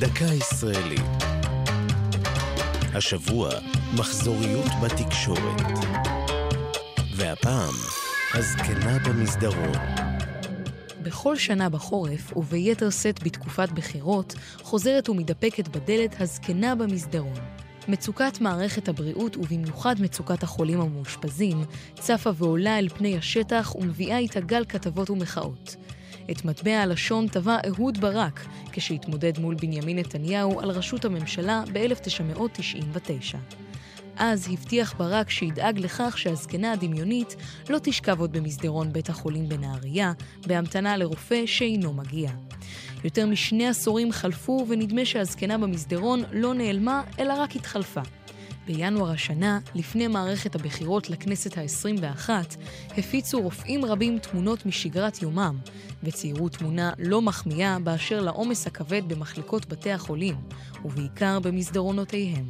דקה ישראלית. השבוע, מחזוריות בתקשורת. והפעם, הזקנה במסדרון. בכל שנה בחורף, וביתר שאת בתקופת בחירות, חוזרת ומתדפקת בדלת הזקנה במסדרון. מצוקת מערכת הבריאות, ובמיוחד מצוקת החולים המאושפזים, צפה ועולה אל פני השטח ומביאה איתה גל כתבות ומחאות. את מטבע הלשון טבע אהוד ברק כשהתמודד מול בנימין נתניהו על ראשות הממשלה ב-1999. אז הבטיח ברק שידאג לכך שהזקנה הדמיונית לא תשכב עוד במסדרון בית החולים בנהריה, בהמתנה לרופא שאינו מגיע. יותר משני עשורים חלפו ונדמה שהזקנה במסדרון לא נעלמה, אלא רק התחלפה. בינואר השנה, לפני מערכת הבחירות לכנסת ה-21, הפיצו רופאים רבים תמונות משגרת יומם, וציירו תמונה לא מחמיאה באשר לעומס הכבד במחלקות בתי החולים, ובעיקר במסדרונותיהם.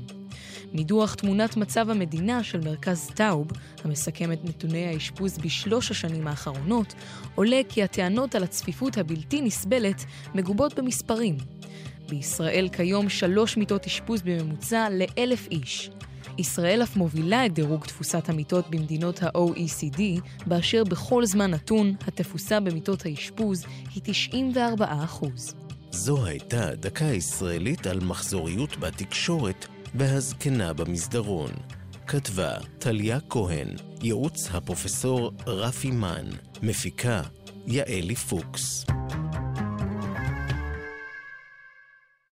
מדוח תמונת מצב המדינה של מרכז טאוב, המסכם את נתוני האשפוז בשלוש השנים האחרונות, עולה כי הטענות על הצפיפות הבלתי נסבלת מגובות במספרים. בישראל כיום שלוש מיטות אשפוז בממוצע לאלף איש. ישראל אף מובילה את דירוג תפוסת המיטות במדינות ה-OECD, באשר בכל זמן נתון התפוסה במיטות האשפוז היא 94 זו הייתה דקה ישראלית על מחזוריות בתקשורת והזקנה במסדרון. כתבה טליה כהן, ייעוץ הפרופסור רפי מן, מפיקה יעלי פוקס.